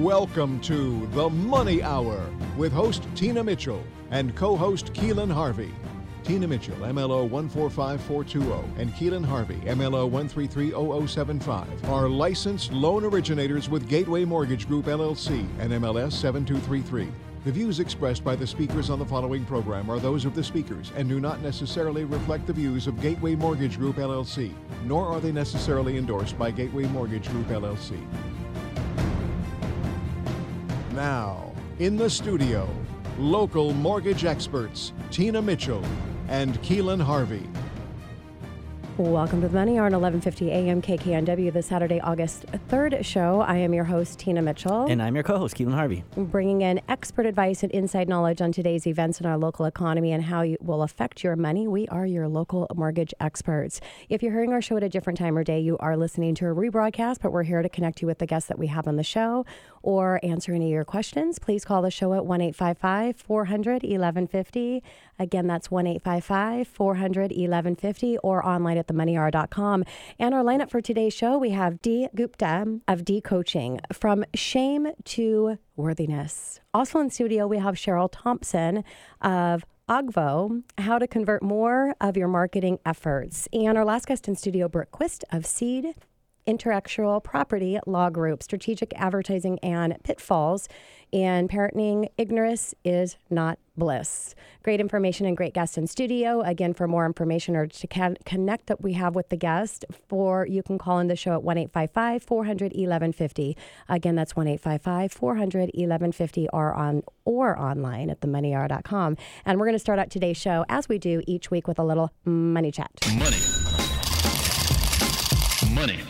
Welcome to The Money Hour with host Tina Mitchell and co host Keelan Harvey. Tina Mitchell, MLO 145420, and Keelan Harvey, MLO 1330075, are licensed loan originators with Gateway Mortgage Group LLC and MLS 7233. The views expressed by the speakers on the following program are those of the speakers and do not necessarily reflect the views of Gateway Mortgage Group LLC, nor are they necessarily endorsed by Gateway Mortgage Group LLC. Now, in the studio, local mortgage experts Tina Mitchell and Keelan Harvey. Welcome to the Money Hour on 1150 AM KKNW, the Saturday, August 3rd show. I am your host, Tina Mitchell. And I'm your co host, Keelan Harvey. Bringing in expert advice and inside knowledge on today's events in our local economy and how it will affect your money. We are your local mortgage experts. If you're hearing our show at a different time or day, you are listening to a rebroadcast, but we're here to connect you with the guests that we have on the show or answer any of your questions. Please call the show at 1 855 400 1150. Again, that's 1 855 400 1150 or online at themoneyhour.com. And our lineup for today's show, we have Dee Gupta of D Coaching from shame to worthiness. Also in studio, we have Cheryl Thompson of Ogvo, how to convert more of your marketing efforts. And our last guest in studio, Brooke Quist of Seed Intellectual Property Law Group, Strategic Advertising and Pitfalls in Patenting Ignorance is Not Bliss. Great information and great guest in studio. Again, for more information or to can- connect that we have with the guest, for you can call in the show at 1 855 400 1150. Again, that's 1 855 400 1150 or, on, or online at themoneyhour.com. And we're going to start out today's show, as we do each week, with a little money chat. Money. Money.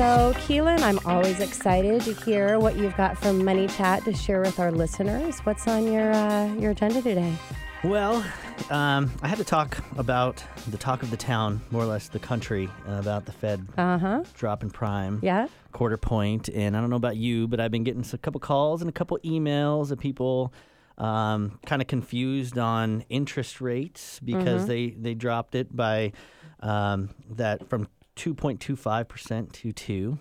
So, Keelan, I'm always excited to hear what you've got from Money Chat to share with our listeners. What's on your uh, your agenda today? Well, um, I had to talk about the talk of the town, more or less the country, uh, about the Fed Uh huh. dropping prime Yeah. quarter point. And I don't know about you, but I've been getting a couple calls and a couple emails of people um, kind of confused on interest rates because they, they dropped it by um, that from 2.25% to 2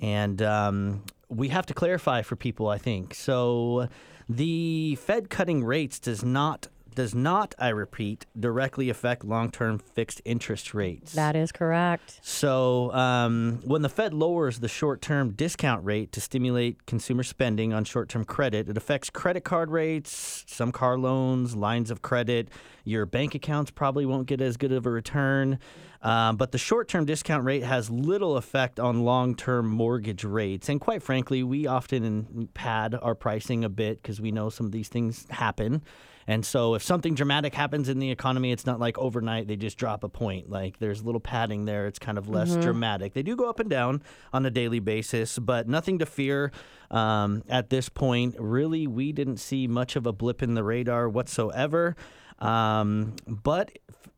and um, we have to clarify for people i think so the fed cutting rates does not does not i repeat directly affect long-term fixed interest rates That is correct. so, um, when the Fed lowers the short term discount rate to stimulate consumer spending on short term credit, it affects credit card rates, some car loans, lines of credit. Your bank accounts probably won't get as good of a return. Um, but the short term discount rate has little effect on long term mortgage rates. And quite frankly, we often pad our pricing a bit because we know some of these things happen. And so if something dramatic happens in the economy, it's not like overnight they just drop a point. Like there's a little padding there. It's kind of less dramatic. They do go up and down on a daily basis, but nothing to fear um, at this point. Really, we didn't see much of a blip in the radar whatsoever. Um, but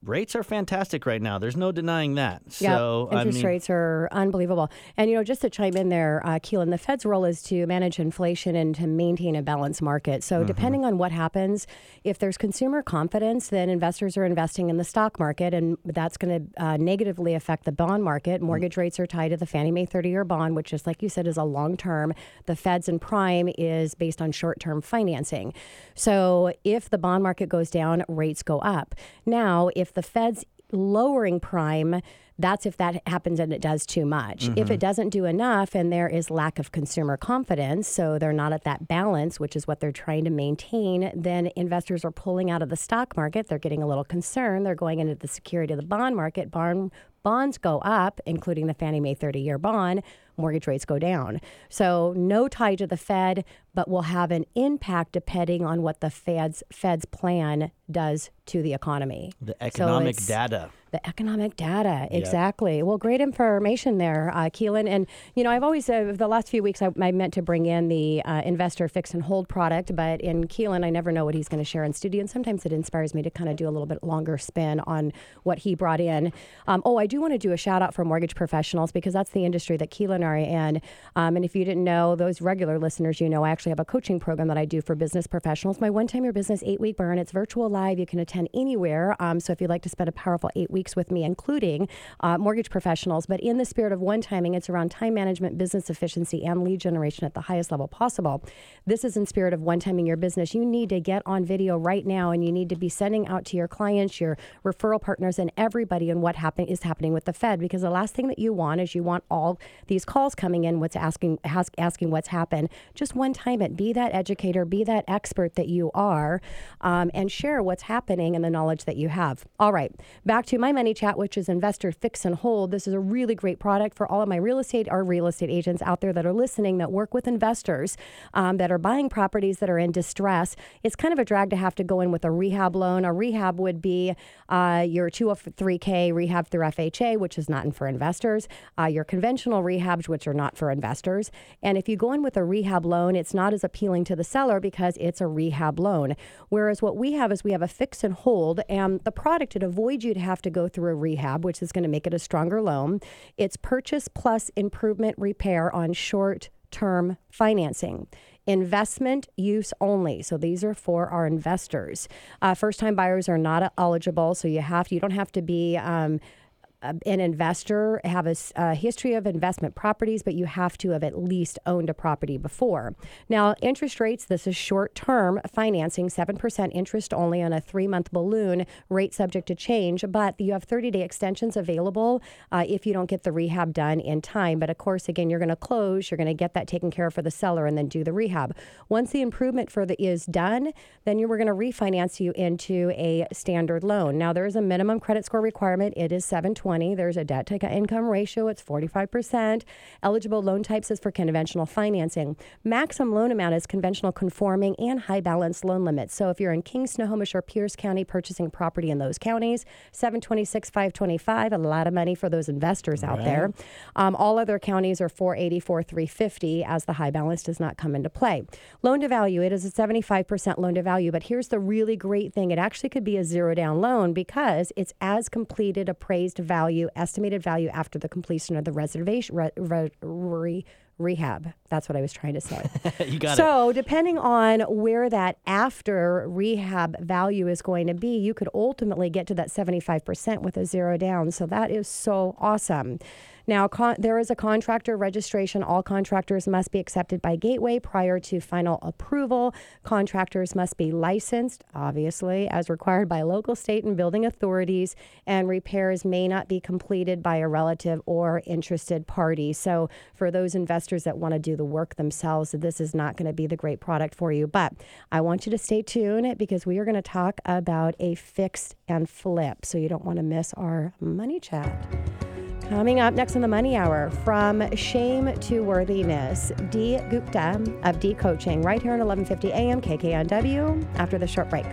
rates are fantastic right now. There's no denying that. Yeah, So I interest mean, rates are unbelievable. And you know, just to chime in there, uh, Keelan, the Fed's role is to manage inflation and to maintain a balanced market. So Mm-hmm. depending on what happens, if there's consumer confidence, then investors are investing in the stock market, and that's going to uh, negatively affect the bond market. Mm. Mortgage rates are tied to the Fannie Mae 30-year bond, which, just like you said, is a long term. The Fed's and prime is based on short-term financing. So if the bond market goes down, rates go up. Now, if the Fed's lowering prime, that's if that happens and it does too much. If mm-hmm. it doesn't do enough and there is lack of consumer confidence, so they're not at that balance, which is what they're trying to maintain, then investors are pulling out of the stock market. They're getting a little concerned. They're going into the security of the bond market. Bond bonds go up, including the Fannie Mae 30 year bond, mortgage rates go down. So, no tie to the Fed, but will have an impact depending on what the Fed's, Fed's plan does to the economy. the economic it's- data. The economic data, exactly. Well, great information there, uh, Keelan. And, you know, I've always, uh, the last few weeks, I, I meant to bring in the uh, investor fix and hold product, but in Keelan, I never know what he's going to share in studio. And sometimes it inspires me to kind of do a little bit longer spin on what he brought in. Um, oh, I do want to do a shout out for mortgage professionals because that's the industry that Keelan are in. Um, and if you didn't know, those regular listeners, you know, I actually have a coaching program that I do for business professionals. My one time your business eight week burn, it's virtual live. You can attend anywhere. Um, so if you'd like to spend a powerful eight weeks, weeks with me, including uh, mortgage professionals. But in the spirit of one timing, it's around time management, business efficiency, and lead generation at the highest level possible. This is in spirit of one timing your business. You need to get on video right now, and you need to be sending out to your clients, your referral partners, and everybody and what happen- is happening with the Fed. Because the last thing that you want is you want all these calls coming in, what's asking ask, asking what's happened. Just one time Be that educator, be that expert that you are, um, and share what's happening and the knowledge that you have. All right, back to my money chat, which is investor fix and hold. This is a really great product for all of my real estate or real estate agents out there that are listening that work with investors um, that are buying properties that are in distress. It's kind of a drag to have to go in with a rehab loan. A rehab would be uh, your 203K rehab through FHA, which is not for investors, uh, your conventional rehabs, which are not for investors. And if you go in with a rehab loan, it's not as appealing to the seller because it's a rehab loan. Whereas what we have is we have a fix and hold, and the product, it avoids you to have to go through a rehab, which is going to make it a stronger loan. It's purchase plus improvement repair on short term financing investment use only. So these are for our investors. Uh, First time buyers are not eligible, so you have to, you don't have to be. Um, an investor, have a, a, history of investment properties, but you have to have at least owned a property before. Now, interest rates, this is short term financing, 7% interest only on a three month balloon, rate subject to change, but you have 30 day extensions available uh, if you don't get the rehab done in time. But of course, again, you're going to close, you're going to get that taken care of for the seller and then do the rehab. Once the improvement for the is done, then you were going to refinance you into a standard loan. Now, there is a minimum credit score requirement, it is 720. There's a debt to income ratio, it's 45%. Eligible loan types is for conventional financing. Maximum loan amount is conventional conforming and high balance loan limits. So if you're in King, Snohomish, or Pierce County purchasing property in those counties, 726, 525, a lot of money for those investors out there. Um, all other counties are 484, 350 as the high balance does not come into play. Loan to value, it is a 75% loan to value, but here's the really great thing. It actually could be a zero down loan because it's as completed appraised value value, estimated value after the completion of the reservation re, re, re, rehab. That's what I was trying to say. you got so, it. depending on where that after rehab value is going to be, you could ultimately get to that 75% with a zero down. So that is so awesome. Now, con- there is a contractor registration. All contractors must be accepted by Gateway prior to final approval. Contractors must be licensed, obviously, as required by local, state, and building authorities, and repairs may not be completed by a relative or interested party. So, for those investors that want to do the work themselves, this is not going to be the great product for you. But I want you to stay tuned because we are going to talk about a fixed and flip. So, you don't want to miss our money chat. Coming up next on the Money Hour, from shame to worthiness, Dee Gupta of D Coaching, right here at 11:50 a.m. KKNW. After the short break.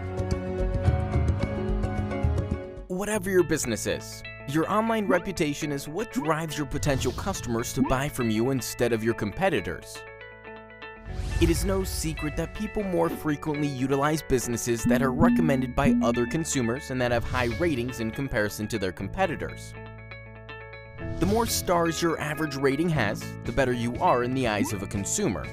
Whatever your business is, your online reputation is what drives your potential customers to buy from you instead of your competitors. It is no secret that people more frequently utilize businesses that are recommended by other consumers and that have high ratings in comparison to their competitors. The more stars your average rating has, the better you are in the eyes of a consumer.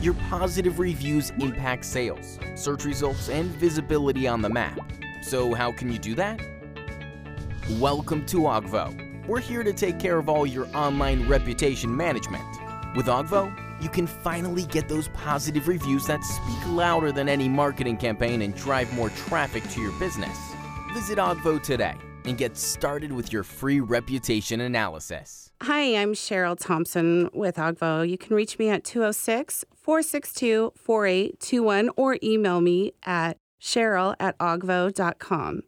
Your positive reviews impact sales, search results, and visibility on the map. So, how can you do that? Welcome to Ogvo. We're here to take care of all your online reputation management. With Ogvo, you can finally get those positive reviews that speak louder than any marketing campaign and drive more traffic to your business. Visit Ogvo today and get started with your free reputation analysis. Hi, I'm Cheryl Thompson with Ogvo. You can reach me at 206 462 4821 or email me at cheryl at ogvo.com.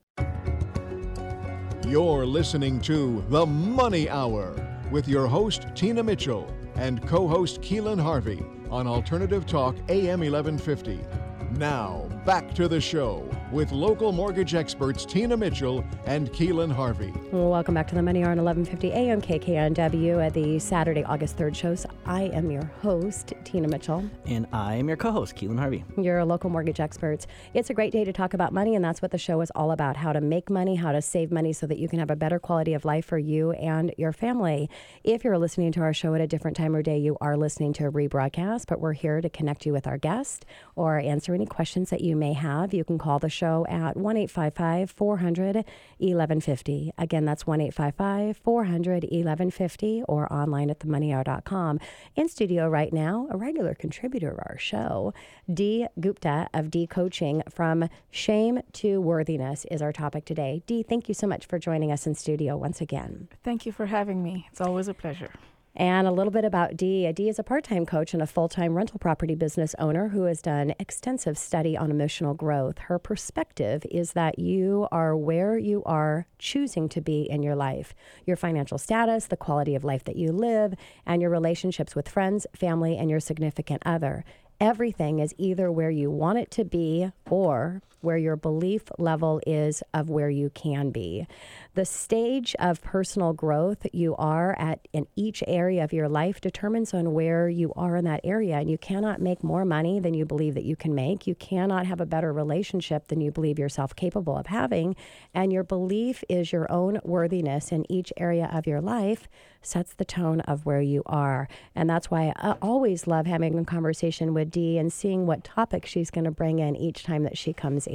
You're listening to The Money Hour with your host, Tina Mitchell, and co host Keelan Harvey on Alternative Talk AM 1150. Now, back to the show with local mortgage experts Tina Mitchell and Keelan Harvey. Welcome back to the Money Hour on 1150 AM KKNW at the Saturday, August 3rd shows. I am your host, Tina Mitchell. And I am your co host, Keelan Harvey. You're local mortgage experts. It's a great day to talk about money, and that's what the show is all about how to make money, how to save money so that you can have a better quality of life for you and your family. If you're listening to our show at a different time or day, you are listening to a rebroadcast, but we're here to connect you with our guest or answer any questions that you may have. You can call the show at 1 855 400 1150. Again, that's 1 855 400 1150 or online at themoneyhour.com. In studio right now, a regular contributor of our show, Dee Gupta of D Coaching from Shame to Worthiness is our topic today. Dee, thank you so much for joining us in studio once again. Thank you for having me. It's always a pleasure. And a little bit about Dee. Dee is a part time coach and a full time rental property business owner who has done extensive study on emotional growth. Her perspective is that you are where you are choosing to be in your life your financial status, the quality of life that you live, and your relationships with friends, family, and your significant other. Everything is either where you want it to be or where your belief level is of where you can be. The stage of personal growth you are at in each area of your life determines on where you are in that area. And you cannot make more money than you believe that you can make. You cannot have a better relationship than you believe yourself capable of having. And your belief is your own worthiness in each area of your life sets the tone of where you are. And that's why I always love having a conversation with Dee and seeing what topic she's going to bring in each time that she comes in.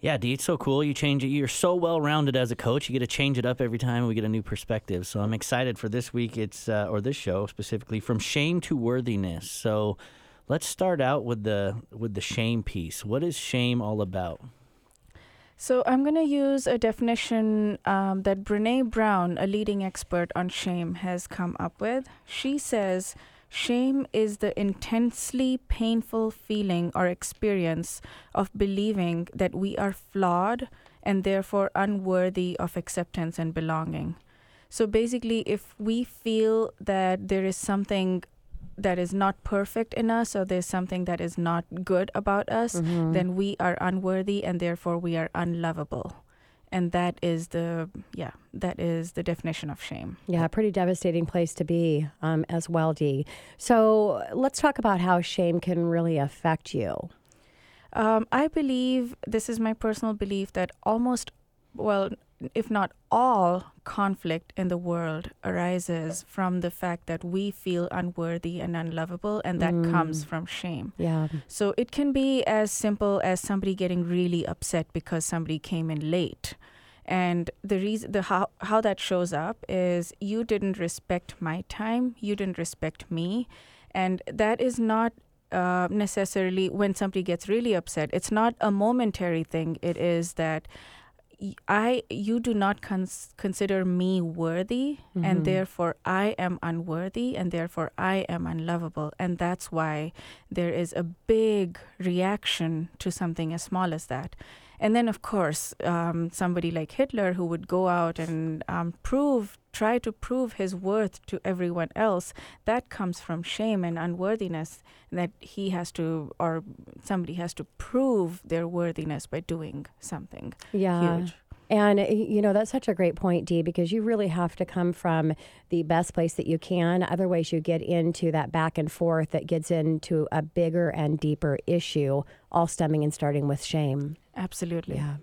Yeah, Dee, it's so cool. You change it. You're so well rounded as a coach. You get to change it up every time we get a new perspective. So I'm excited for this week. It's uh, or this show specifically from shame to worthiness. So let's start out with the with the shame piece. What is shame all about? So I'm going to use a definition um, that Brene Brown, a leading expert on shame, has come up with. She says shame is the intensely painful feeling or experience of believing that we are flawed and therefore unworthy of acceptance and belonging. So basically, if we feel that there is something that is not perfect in us or there's something that is not good about us, mm-hmm. then we are unworthy and therefore we are unlovable. And that is the yeah, that is the definition of shame. Yeah, pretty devastating place to be um, as well, Dee. So let's talk about how shame can really affect you. Um, I believe this is my personal belief that almost well, if not all conflict in the world arises from the fact that we feel unworthy and unlovable, and that mm. comes from shame. Yeah. So it can be as simple as somebody getting really upset because somebody came in late. And the reason, the how, how that shows up is you didn't respect my time, you didn't respect me, and that is not uh, necessarily when somebody gets really upset. It's not a momentary thing. It is that I you do not cons- consider me worthy mm-hmm. and therefore I am unworthy and therefore I am unlovable and that's why there is a big reaction to something as small as that and then of course um, somebody like Hitler who would go out and um, prove try to prove his worth to everyone else that comes from shame and unworthiness that he has to or somebody has to prove their worthiness by doing something yeah huge. And, eh, you know, that's such a great point, Dee, because you really have to come from the best place that you can. Otherwise, you get into that back and forth that gets into a bigger and deeper issue, all stemming and starting with shame. Absolutely. Yeah.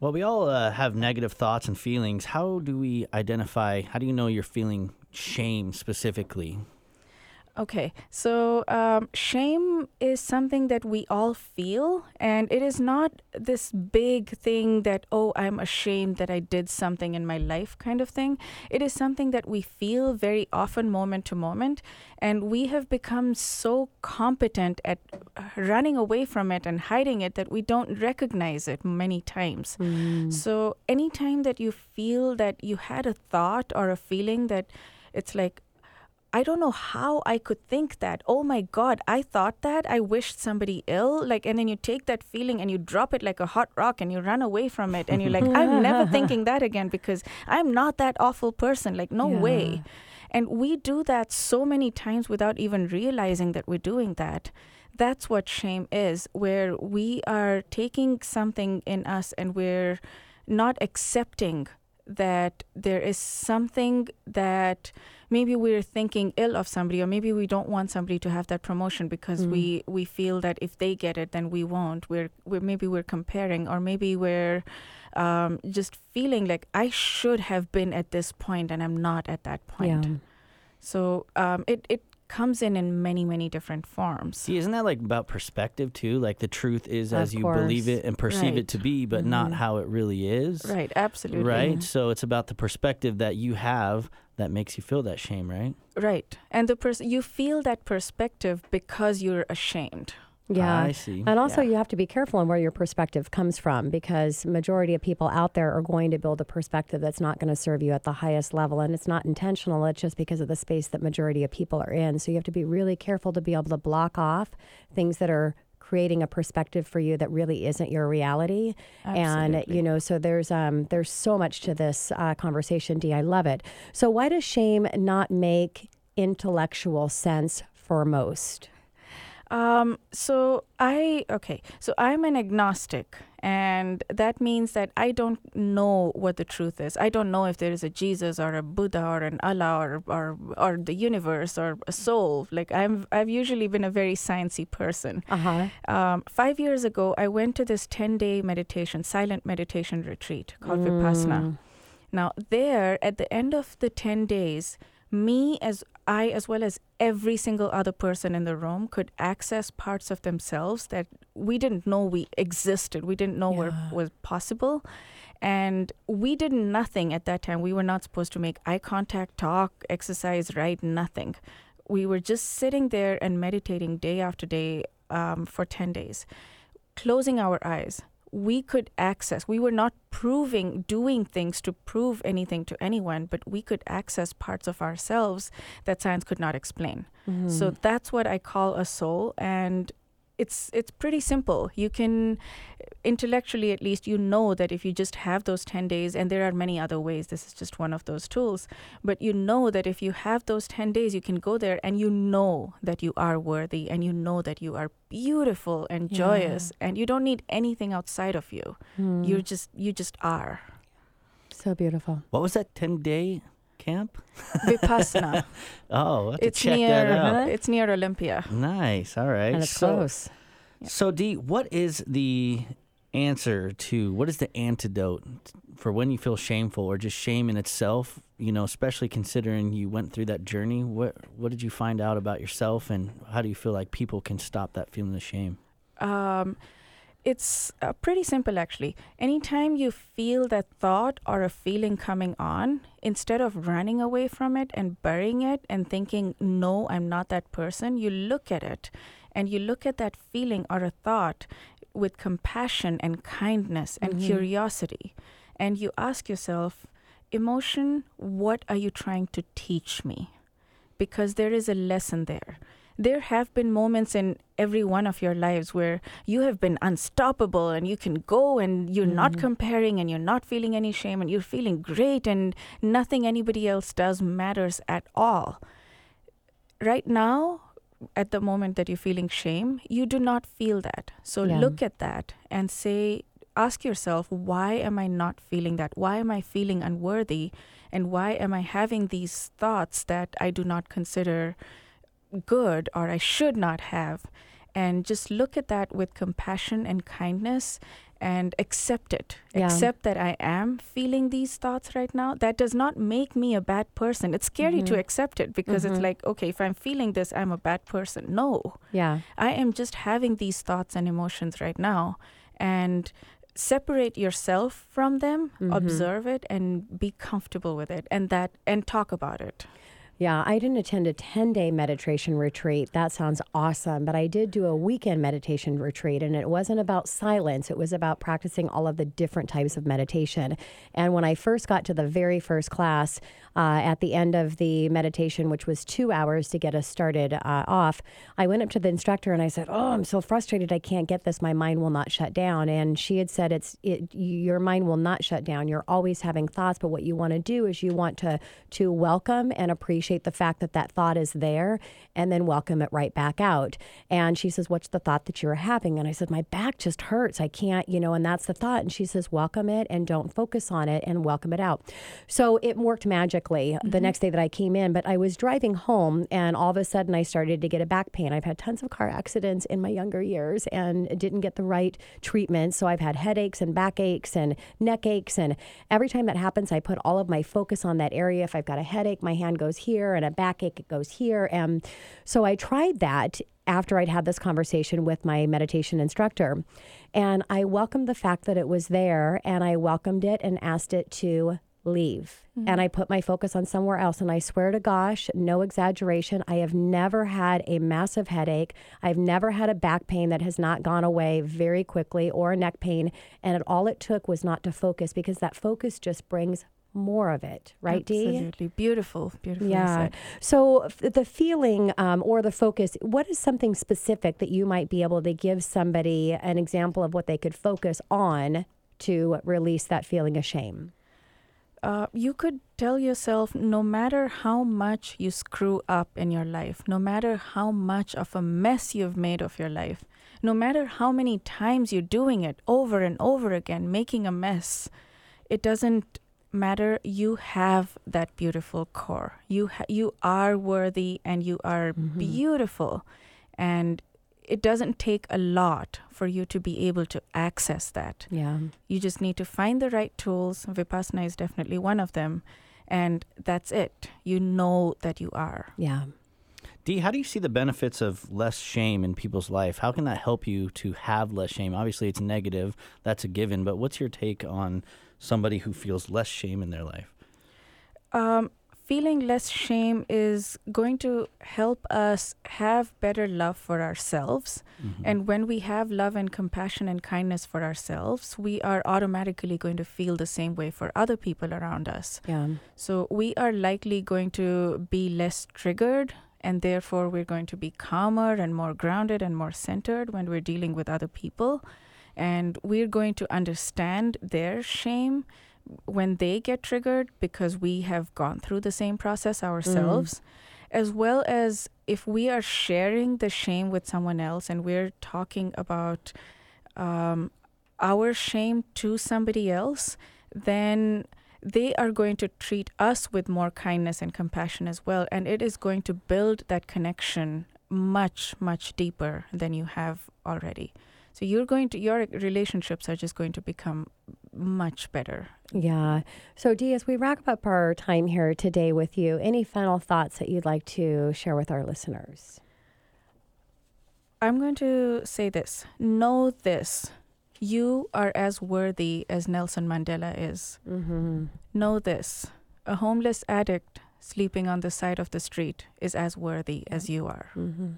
Well, we all uh, have negative thoughts and feelings. How do we identify? How do you know you're feeling shame specifically? Okay, so um, shame is something that we all feel, and it is not this big thing that, oh, I'm ashamed that I did something in my life kind of thing. It is something that we feel very often, moment to moment, and we have become so competent at running away from it and hiding it that we don't recognize it many times. Mm. So, anytime that you feel that you had a thought or a feeling that it's like, I don't know how I could think that. Oh my God, I thought that. I wished somebody ill. Like, and then you take that feeling and you drop it like a hot rock and you run away from it. And you're like, I'm never thinking that again because I'm not that awful person. Like, no yeah. way. And we do that so many times without even realizing that we're doing that that's what shame is, where we are taking something in us and we're not accepting that there is something that maybe we're thinking ill of somebody or maybe we don't want somebody to have that promotion because Mm. we we feel that if they get it then we won't we're, we're maybe we're comparing or maybe we're um, just feeling like i should have been at this point and i'm not at that point Yeah. so um, it, it comes in in many many different forms See, isn't that like about perspective too? Like the truth is as you believe it and perceive Right. it to be, but not Mhm. how it really is. right absolutely Right? So it's about the perspective that you have that makes you feel that shame, right? right and the pers- you feel that perspective because you're ashamed Yeah. I see. And also, Yeah. you have to be careful on where your perspective comes from because majority of people out there are going to build a perspective that's not going to serve you at the highest level, and it's not intentional. It's just because of the space that majority of people are in. So you have to be really careful to be able to block off things that are creating a perspective for you that really isn't your reality Absolutely. and you know so there's um there's so much to this uh, conversation d i love it so why does shame not make intellectual sense for most Um, so I okay, so I'm an agnostic, and that means that I don't know what the truth is. I don't know if there is a Jesus or a Buddha or an Allah or or, or the universe or a soul. Like I'm, I've usually been a very sciencey person. uh-huh Um, five years ago, I went to this ten day meditation, silent meditation retreat called Vipassana. Now, there at the end of the 10 days, me as I, as well as every single other person in the room, could access parts of themselves that we didn't know we existed. We didn't know were, was possible. And we did nothing at that time. We were not supposed to make eye contact, talk, exercise, write, nothing. We were just sitting there and meditating day after day um, for 10 days, closing our eyes, we could access we were not proving doing things to prove anything to anyone but we could access parts of ourselves that science could not explain. Mm-hmm. So that's what i call a soul and it's it's pretty simple you can intellectually at least you know that if you just have those 10 days and there are many other ways this is just one of those tools but you know that if you have those 10 days you can go there and you know that you are worthy and you know that you are beautiful and Yeah. joyous and you don't need anything outside of you Hmm. you're just you just are so beautiful What was that 10 day camp? vipassana Oh, I'll have to it's check near that out. it's near olympia Nice. All right. and it's so, close So, Dee, what is the answer to what is the antidote for when you feel shameful or just shame in itself? You know, especially considering you went through that journey. What what did you find out about yourself, and how do you feel like people can stop that feeling of shame? um, it's uh, pretty simple actually. Anytime you feel that thought or a feeling coming on, instead of running away from it and burying it and thinking, no, I'm not that person, you look at it and you look at that feeling or a thought with compassion and kindness and Mhm. curiosity. And you ask yourself, emotion, what are you trying to teach me? Because there is a lesson there there have been moments in every one of your lives where you have been unstoppable and you can go and you're not Mhm. comparing and you're not feeling any shame and you're feeling great and nothing anybody else does matters at all. Right now, at the moment that you're feeling shame, you do not feel that. So Yeah. look at that and say, ask yourself, why am I not feeling that? Why am I feeling unworthy? And why am I having these thoughts that I do not consider good or I should not have? And just look at that with compassion and kindness and accept it. Yeah. Accept that I am feeling these thoughts right now. That does not make me a bad person. It's scary to Mhm. accept it because it's Mhm. like, okay, if I'm feeling this, I'm a bad person. No, yeah I am just having these thoughts and emotions right now. And separate yourself from them, Mhm. observe it, and be comfortable with it, and that and talk about it. Yeah, I didn't attend a 10 day meditation retreat. That sounds awesome. But I did do a weekend meditation retreat, and it wasn't about silence. It was about practicing all of the different types of meditation. And when I first got to the very first class, uh, at the end of the meditation, which was two hours to get us started uh, off, I went up to the instructor and I said, "Oh, I'm so frustrated. I can't get this. My mind will not shut down." And she had said, "It's it, your mind will not shut down. You're always having thoughts, but what you want to do is you want to to welcome and appreciate." Appreciate the fact that that thought is there and then welcome it right back out. And she says, What's the thought that you're having? And I said, My back just hurts. I can't, you know, and that's the thought. And she says, Welcome it and don't focus on it and welcome it out. So it worked magically mm-hmm. the next day that I came in. But I was driving home and all of a sudden I started to get a back pain. I've had tons of car accidents in my younger years and didn't get the right treatment. So I've had headaches and backaches and neck aches. And every time that happens, I put all of my focus on that area. If I've got a headache, my hand goes here, and a backache, it goes here. And so I tried that after I'd had this conversation with my meditation instructor. And I welcomed the fact that it was there and I welcomed it and asked it to leave. Mm-hmm. And I put my focus on somewhere else. And I swear to gosh, no exaggeration, I have never had a massive headache. I've never had a back pain that has not gone away very quickly or a neck pain. And it, all it took was not to focus because that focus just brings more of it, right, Dee? Absolutely. Beautiful. Beautiful. Yeah. So f- the feeling um, or the focus, what is something specific that you might be able to give somebody an example of what they could focus on to release that feeling of shame? Uh, you could tell yourself no matter how much you screw up in your life, no matter how much of a mess you've made of your life, no matter how many times you're doing it over and over again, making a mess, it doesn't matter. You have that beautiful core. You ha- you are worthy and you are mm-hmm. beautiful, and it doesn't take a lot for you to be able to access that. Yeah. You just need to find the right tools. Vipassana is definitely one of them. And that's it. You know that you are. Yeah. Dee, how do you see the benefits of less shame in people's life? How can that help you to have less shame? Obviously, it's negative, that's a given, but what's your take on somebody who feels less shame in their life? Um, feeling less shame is going to help us have better love for ourselves. Mm-hmm. And when we have love and compassion and kindness for ourselves, we are automatically going to feel the same way for other people around us. Yeah. So we are likely going to be less triggered. And therefore, we're going to be calmer and more grounded and more centered when we're dealing with other people. And we're going to understand their shame when they get triggered because we have gone through the same process ourselves. Mm. As well as if we are sharing the shame with someone else and we're talking about um, our shame to somebody else, then they are going to treat us with more kindness and compassion as well. And it is going to build that connection much, much deeper than you have already. So you're going to your relationships are just going to become much better. Yeah. So Dee, as we wrap up our time here today with you, any final thoughts that you'd like to share with our listeners? I'm going to say this. Know this. You are as worthy as Nelson Mandela is. Mm-hmm. Know this. A homeless addict sleeping on the side of the street is as worthy as you are. Mm-hmm.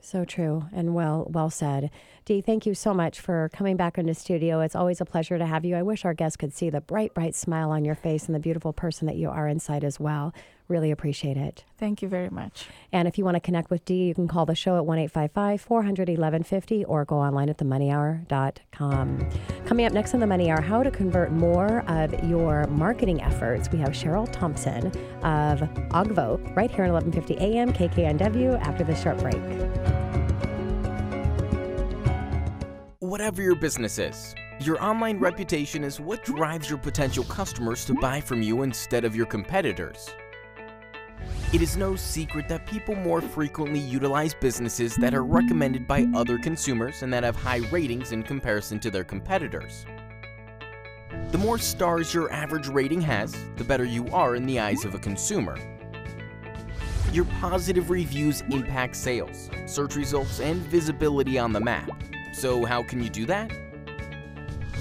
So true and well well said. Dee, thank you so much for coming back into studio. It's always a pleasure to have you. I wish our guests could see the bright, bright smile on your face and the beautiful person that you are inside as well. Really appreciate it. Thank you very much. And if you want to connect with Dee, you can call the show at 1 855 400 or go online at themoneyhour.com. Coming up next on The Money Hour, how to convert more of your marketing efforts. We have Cheryl Thompson of Ogvo right here at 1150 AM KKNW after this short break. Whatever your business is, your online reputation is what drives your potential customers to buy from you instead of your competitors. It is no secret that people more frequently utilize businesses that are recommended by other consumers and that have high ratings in comparison to their competitors. The more stars your average rating has, the better you are in the eyes of a consumer. Your positive reviews impact sales, search results, and visibility on the map. So, how can you do that?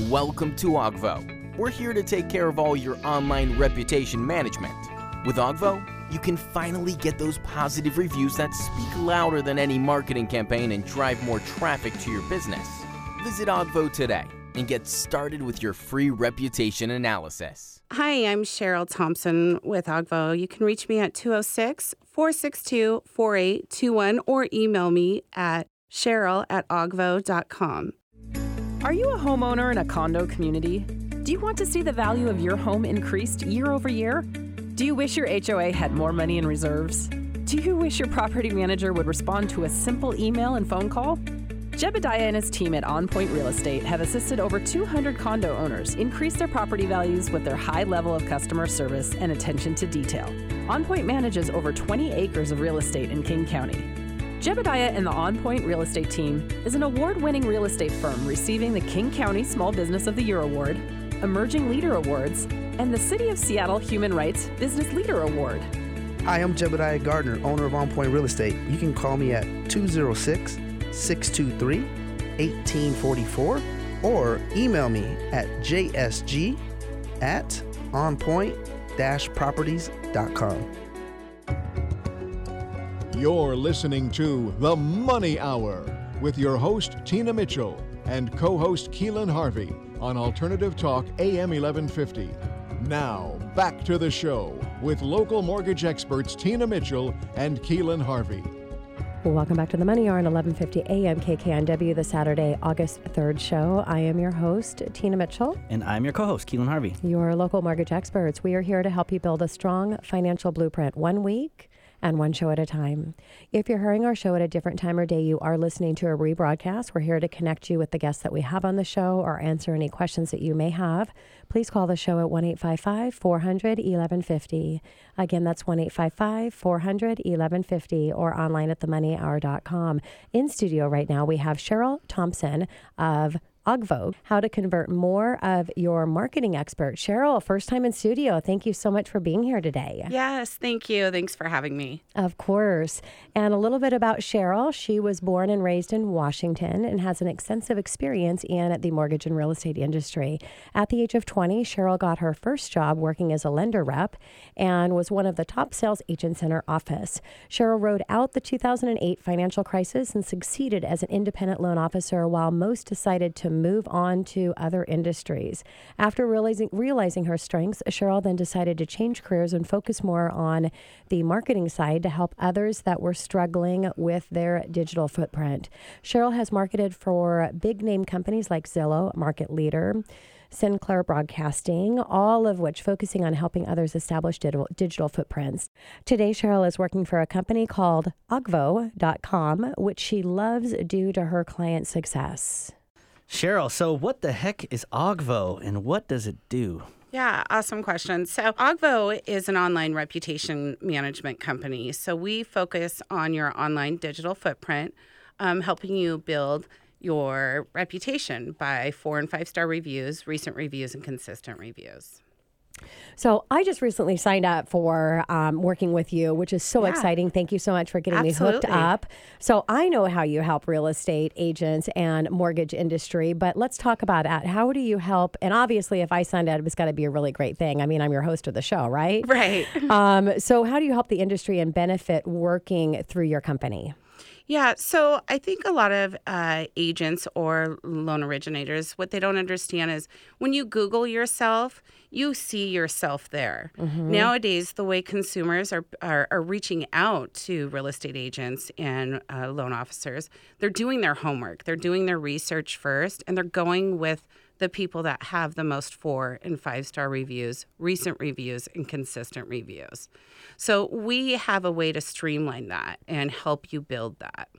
Welcome to Ogvo. We're here to take care of all your online reputation management. With Ogvo, you can finally get those positive reviews that speak louder than any marketing campaign and drive more traffic to your business. Visit Ogvo today and get started with your free reputation analysis. Hi, I'm Cheryl Thompson with Ogvo. You can reach me at 206 462 4821 or email me at cheryl at ogvo.com. Are you a homeowner in a condo community? Do you want to see the value of your home increased year over year? Do you wish your HOA had more money in reserves? Do you wish your property manager would respond to a simple email and phone call? Jebediah and his team at On Point Real Estate have assisted over 200 condo owners increase their property values with their high level of customer service and attention to detail. On Point manages over 20 acres of real estate in King County. Jebediah and the On Point Real Estate team is an award winning real estate firm receiving the King County Small Business of the Year Award, Emerging Leader Awards, and the City of Seattle Human Rights Business Leader Award. Hi, I'm Jebediah Gardner, owner of On Point Real Estate. You can call me at 206 623 1844 or email me at jsg at onpoint properties.com. You're listening to The Money Hour with your host, Tina Mitchell, and co host Keelan Harvey on Alternative Talk AM 1150. Now, back to the show with local mortgage experts Tina Mitchell and Keelan Harvey. Welcome back to the Money Hour on 1150 AM KKNW, the Saturday, August 3rd show. I am your host, Tina Mitchell. And I'm your co host, Keelan Harvey. Your local mortgage experts. We are here to help you build a strong financial blueprint one week and one show at a time. If you're hearing our show at a different time or day, you are listening to a rebroadcast. We're here to connect you with the guests that we have on the show or answer any questions that you may have. Please call the show at 1 855 400 1150. Again, that's 1 855 400 1150 or online at themoneyhour.com. In studio right now, we have Cheryl Thompson of Ogvo, how to convert more of your marketing expert. Cheryl, first time in studio. Thank you so much for being here today. Yes, thank you. Thanks for having me. Of course. And a little bit about Cheryl. She was born and raised in Washington and has an extensive experience in the mortgage and real estate industry. At the age of 20, Cheryl got her first job working as a lender rep and was one of the top sales agents in her office. Cheryl rode out the 2008 financial crisis and succeeded as an independent loan officer while most decided to move on to other industries. After realizing, realizing her strengths, Cheryl then decided to change careers and focus more on the marketing side to help others that were struggling with their digital footprint. Cheryl has marketed for big name companies like Zillow, Market Leader. Sinclair Broadcasting, all of which focusing on helping others establish digital, footprints. Today, Cheryl is working for a company called Ogvo.com, which she loves due to her client success. Cheryl, so what the heck is Ogvo and what does it do? Yeah, awesome question. So, Ogvo is an online reputation management company. So, we focus on your online digital footprint, um, helping you build your reputation by four and five star reviews, recent reviews, and consistent reviews. So I just recently signed up for um, working with you, which is so Yeah. exciting. Thank you so much for getting me hooked up. So I know how you help real estate agents and mortgage industry, but let's talk about that. How do you help? And obviously, if I signed up, it's got to be a really great thing. I mean, I'm your host of the show, right? Right. Um, so how do you help the industry and benefit working through your company? Yeah, so I think a lot of uh, agents or loan originators, what they don't understand is when you Google yourself, you see yourself there. Nowadays, the way consumers are, are, are reaching out to real estate agents and uh, loan officers, they're doing their homework, they're doing their research first, and they're going with the people that have the most four and five star reviews, recent reviews, and consistent reviews. So we have a way to streamline that and help you build that.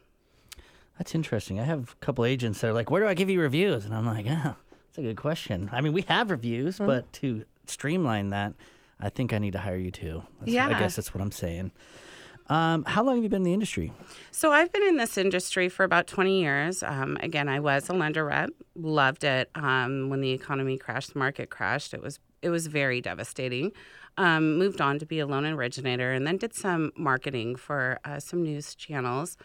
That's interesting. I have a couple agents that are like, "Where do I give you reviews?" And I'm like, "Ah, that's a good question." I mean, we have reviews, but to streamline that, I think I need to hire you too. That's, I guess that's what I'm saying. Um, how long have you been in the industry? So I've been in this industry for about 20 years. Um, again, I was a lender rep, loved it. Um, when the economy crashed, the market crashed. It was it was very devastating. Um, moved on to be a loan originator, and then did some marketing for uh, some news channels.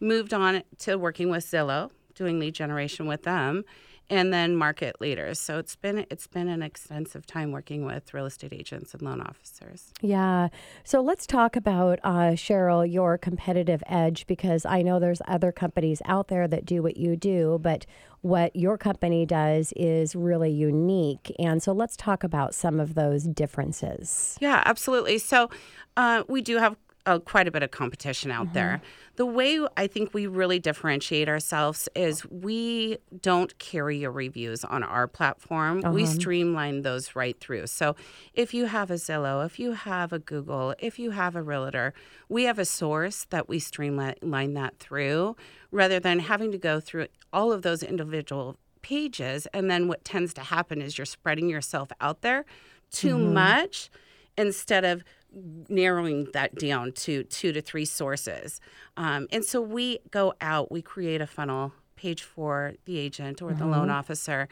Moved on to working with Zillow, doing lead generation with them, and then market leaders. So it's been it's been an extensive time working with real estate agents and loan officers. Yeah. So let's talk about, uh, Cheryl, your competitive edge, because I know there's other companies out there that do what you do, but what your company does is really unique. And so let's talk about some of those differences. Yeah, absolutely. So uh, we do have uh, quite a bit of competition out there. The way I think we really differentiate ourselves is we don't carry your reviews on our platform. We streamline those right through. So if you have a Zillow, if you have a Google, if you have a Realtor, we have a source that we streamline that through rather than having to go through all of those individual pages. And then what tends to happen is you're spreading yourself out there too much instead of narrowing that down to two to three sources. Um, and so we go out, we create a funnel page for the agent or the loan officer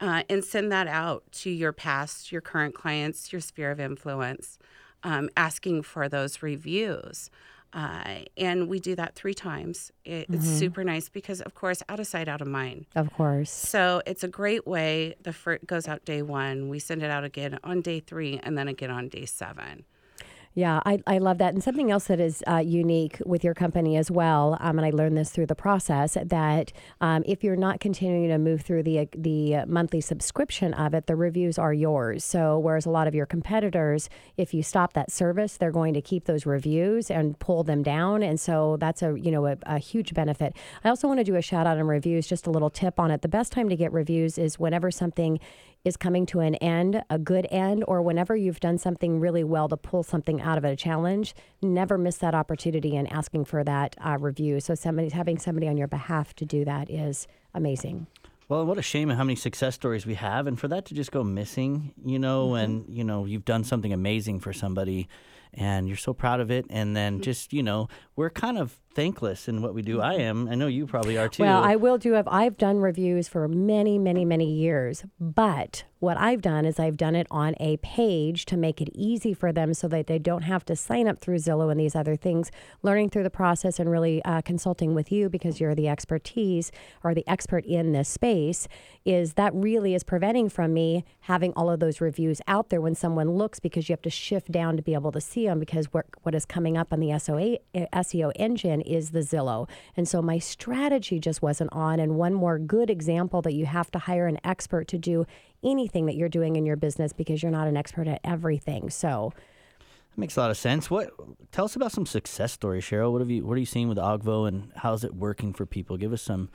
uh, and send that out to your past, your current clients, your sphere of influence, um, asking for those reviews. Uh, and we do that three times. It, It's super nice because, of course, out of sight, out of mind. Of course. So it's a great way. The fir- goes out day one. We send it out again on day three, and then again on day seven. Yeah, I, I love that. And something else that is uh, unique with your company as well, um, and I learned this through the process, that um, if you're not continuing to move through the the monthly subscription of it, the reviews are yours. So whereas a lot of your competitors, if you stop that service, they're going to keep those reviews and pull them down. And so that's a you know a, a huge benefit. I also want to do a shout out on reviews, just a little tip on it. The best time to get reviews is whenever something is coming to an end, a good end, or whenever you've done something really well to pull something out of it, a challenge, never miss that opportunity in asking for that uh, review. So somebody having somebody on your behalf to do that is amazing. Well, what a shame how many success stories we have, and for that to just go missing, you know, and you know, you've done something amazing for somebody, and you're so proud of it, and then just you know, we're kind of thankless in what we do. I am. I know you probably are too. Well, I will do. Have, I've done reviews for many, many, many years, but what I've done is I've done it on a page to make it easy for them so that they don't have to sign up through Zillow and these other things. Learning through the process and really uh, consulting with you because you're the expertise or the expert in this space is that really is preventing from me having all of those reviews out there when someone looks because you have to shift down to be able to see them because what, what is coming up on the SOA, SEO engine is the Zillow. And so my strategy just wasn't on. And one more good example that you have to hire an expert to do anything that you're doing in your business because you're not an expert at everything. So That makes a lot of sense. What? Tell us about some success stories, Cheryl. What have you? What are you seeing with Ogvo, and how's it working for people? Give us some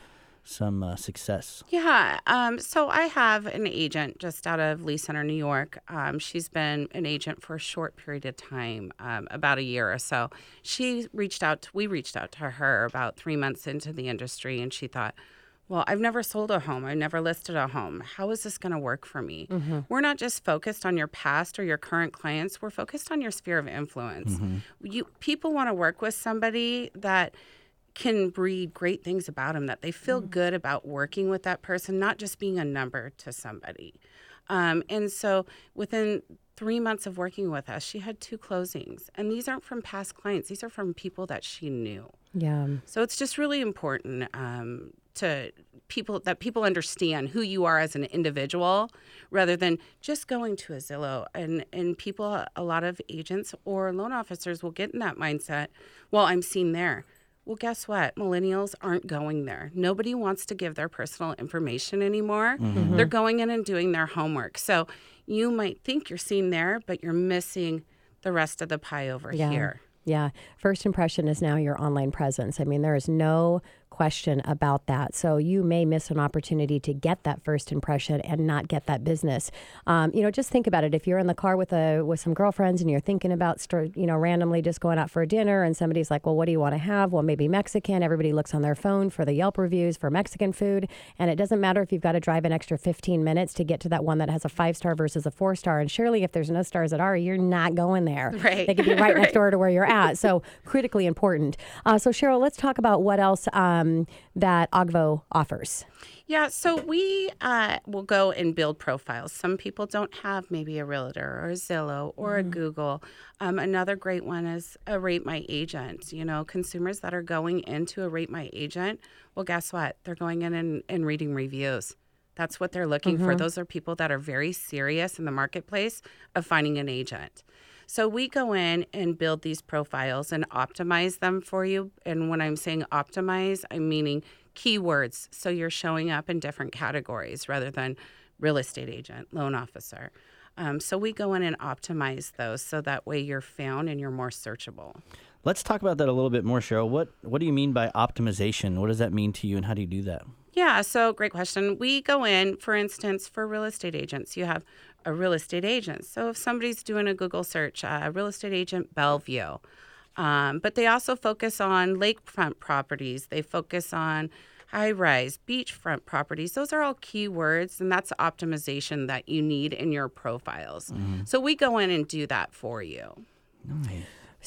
some uh, success. Yeah. Um, so I have an agent just out of Lee Center, New York. Um, she's been an agent for a short period of time, um, about a year or so. She reached out. To, we reached out to her about three months into the industry, and she thought, "Well, I've never sold a home. I've never listed a home. How is this going to work for me?" We're not just focused on your past or your current clients. We're focused on your sphere of influence. You people want to work with somebody that can breed great things about them that they feel good about working with that person not just being a number to somebody um, and so within three months of working with us she had two closings and these aren't from past clients these are from people that she knew yeah. so it's just really important um, to people that people understand who you are as an individual rather than just going to a Zillow. And and people, a lot of agents or loan officers will get in that mindset. Well, I'm seen there. Well, guess what? Millennials aren't going there. Nobody wants to give their personal information anymore. Mm-hmm. They're going in and doing their homework. So you might think you're seen there, but you're missing the rest of the pie over Yeah. here. Yeah. First impression is now your online presence. I mean, there is no question about that. So you may miss an opportunity to get that first impression and not get that business. Um, you know, just think about it. If you're in the car with a with some girlfriends and you're thinking about, you know, randomly just going out for a dinner, and somebody's like, "Well, what do you want to have?" Well, maybe Mexican. Everybody looks on their phone for the Yelp reviews for Mexican food, and it doesn't matter if you've got to drive an extra 15 minutes to get to that one that has a five star versus a four star. And surely, if there's no stars at R, you're not going there. Right. They could be right, next door to where you're at. So critically important. Uh, so Cheryl, let's talk about what else um, that Ogvo offers. Yeah, so we uh, will go and build profiles. Some people don't have maybe a realtor or a Zillow or a Google. Um, another great one is a Rate My Agent. You know, consumers that are going into a Rate My Agent, well, guess what? They're going in and, and reading reviews. That's what they're looking for. Those are people that are very serious in the marketplace of finding an agent. So we go in and build these profiles and optimize them for you. And when I'm saying optimize, I'm meaning keywords. So you're showing up in different categories rather than real estate agent, loan officer. Um, so we go in and optimize those so that way you're found and you're more searchable. Let's talk about that a little bit more, Cheryl. What What do you mean by optimization? What does that mean to you, and how do you do that? Yeah, so great question. We go in, for instance, for real estate agents, you have a real estate agent. So if somebody's doing a Google search, uh, real estate agent Bellevue, um, but they also focus on lakefront properties, they focus on high rise, beachfront properties. Those are all keywords, and that's optimization that you need in your profiles. So we go in and do that for you.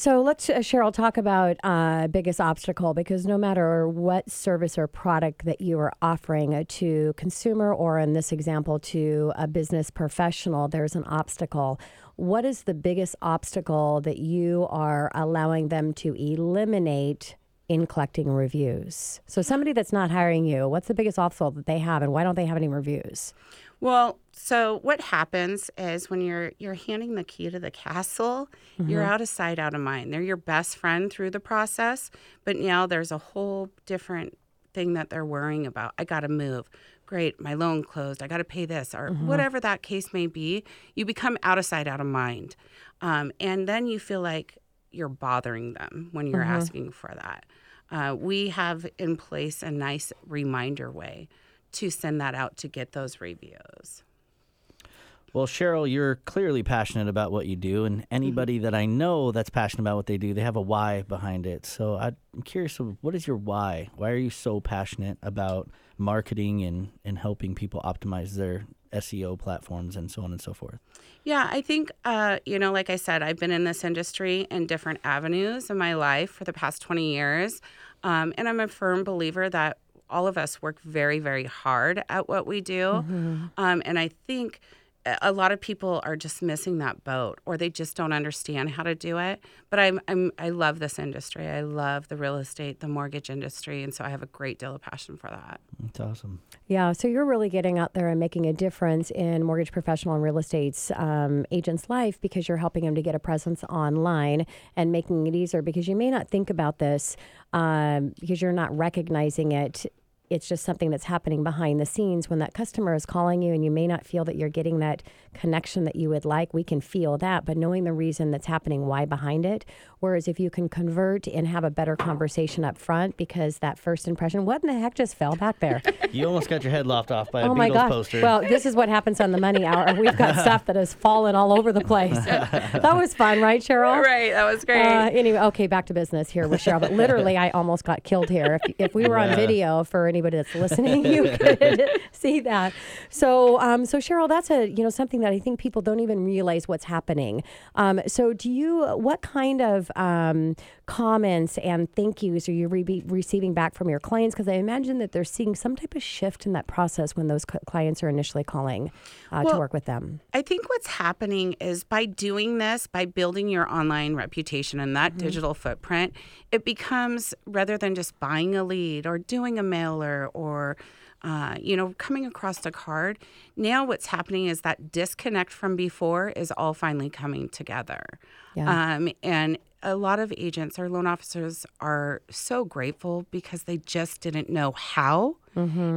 So let's, uh, Cheryl, talk about uh, biggest obstacle because no matter what service or product that you are offering uh, to consumer or in this example to a business professional, there's an obstacle. What is the biggest obstacle that you are allowing them to eliminate in collecting reviews? So somebody that's not hiring you, what's the biggest obstacle that they have and why don't they have any reviews? Well, so what happens is when you're you're handing the key to the castle, you're out of sight, out of mind. They're your best friend through the process, but now there's a whole different thing that they're worrying about. I got to move. Great, my loan closed. I got to pay this, or whatever that case may be. You become out of sight, out of mind, um, and then you feel like you're bothering them when you're asking for that. Uh, we have in place a nice reminder way to send that out to get those reviews. Well, Cheryl, you're clearly passionate about what you do, and anybody that I know that's passionate about what they do, they have a why behind it. So I'm curious, what is your why? Why are you so passionate about marketing and, and helping people optimize their SEO platforms and so on and so forth? Yeah, I think, uh, you know, like I said, I've been in this industry in different avenues in my life for the past 20 years. Um, and I'm a firm believer that all of us work very, very hard at what we do. Um, and I think a- a lot of people are just missing that boat or they just don't understand how to do it. But I'm, I'm, I love this industry. I love the real estate, the mortgage industry. And so I have a great deal of passion for that. That's awesome. Yeah, so you're really getting out there and making a difference in mortgage professional and real estate's um, agent's life because you're helping them to get a presence online and making it easier because you may not think about this um, because you're not recognizing it. It's just something that's happening behind the scenes when that customer is calling you and you may not feel that you're getting that connection that you would like. We can feel that, but knowing the reason that's happening, why behind it. Whereas if you can convert and have a better conversation up front because that first impression, what in the heck just fell back there? You almost got your head lopped off by a Oh Beatles gosh. poster. Well, this is what happens on the money hour. We've got stuff that has fallen all over the place. that was fun, right, Cheryl? Right. That was great. Uh, anyway, okay, back to business here with Cheryl. But literally, I almost got killed here. If, if we were on video for anybody that's listening, you could see that. So, um, so Cheryl, that's a you know something that I think people don't even realize what's happening. Um, so, do you? What kind of um, comments and thank yous are you re- receiving back from your clients? Because I imagine that they're seeing some type of shift in that process when those clients are initially calling uh, to work with them. I think what's happening is by doing this, by building your online reputation and that digital footprint, it becomes rather than just buying a lead or doing a mailer or uh, you know, coming across a card. Now, what's happening is that disconnect from before is all finally coming together. Yeah. Um, and a lot of agents or loan officers are so grateful because they just didn't know how